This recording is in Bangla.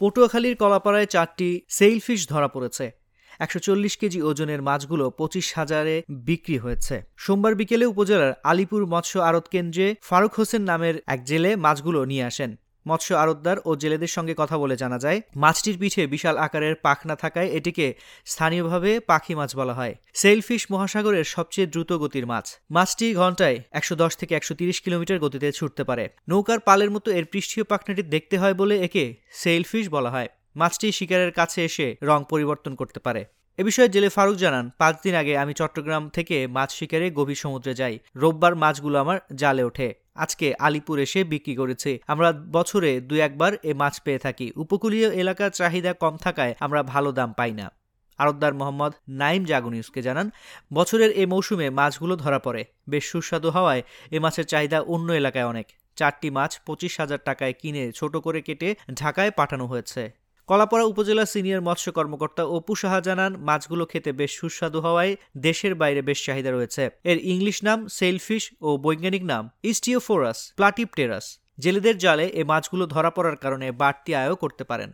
পটুয়াখালীর কলাপাড়ায় চারটি সেইলফিশ ধরা পড়েছে। একশো চল্লিশ কেজি ওজনের মাছগুলো পঁচিশ হাজারে বিক্রি হয়েছে। সোমবার বিকেলে উপজেলার আলিপুর মৎস্য আড়ত কেন্দ্রে ফারুক হোসেন নামের এক জেলে মাছগুলো নিয়ে আসেন। মৎস্য আড়তদার ও জেলেদের সঙ্গে কথা বলে জানা যায়, মাছটির পিঠে বিশাল আকারের পাখনা থাকায় এটিকে স্থানীয়ভাবে পাখি মাছ বলা হয়। সেলফিশ মহাসাগরের সবচেয়ে দ্রুত গতির মাছ। মাছটি ঘন্টায় একশো দশ থেকে একশো তিরিশ কিলোমিটার গতিতে ছুটতে পারে। নৌকার পালের মতো এর পৃষ্ঠীয় পাখনাটি দেখতে হয় বলে একে সেলফিশ বলা হয়। মাছটি শিকারের কাছে এসে রং পরিবর্তন করতে পারে। এ বিষয়ে জেলে ফারুক জানান, পাঁচ দিন আগে আমি চট্টগ্রাম থেকে মাছ শিকারে গভীর সমুদ্রে যাই। রোববার মাছগুলো আমার জালে ওঠে। আজকে আলিপুর এসে বিক্রি করেছে। আমরা বছরে দু একবার এ মাছ পেয়ে থাকি। উপকূলীয় এলাকার চাহিদা কম থাকায় আমরা ভালো দাম পাই না। আরবদার মোহাম্মদ নাইম জাগুনিউসকে জানান, বছরের এ মৌসুমে মাছগুলো ধরা পড়ে। বেশ সুস্বাদু হওয়ায় এ মাছের চাহিদা অন্য এলাকায় অনেক। চারটি মাছ পঁচিশ হাজার টাকায় কিনে ছোট করে কেটে ঢাকায় পাঠানো হয়েছে। কলাপাড়া উপজেলা সিনিয়র মৎস্য কর্মকর্তা অপু সাহা জানান, মাছগুলো খেতে বেশ সুস্বাদু হওয়ায় দেশের বাইরে বেশ চাহিদা রয়েছে। এর ইংলিশ নাম সেলফিশ ও বৈজ্ঞানিক নাম ইস্টিওফোরাস, প্লাটিপটেরাস। জেলেদের জালে এ মাছগুলো ধরা পড়ার কারণে বাড়তি আয়ও করতে পারেন।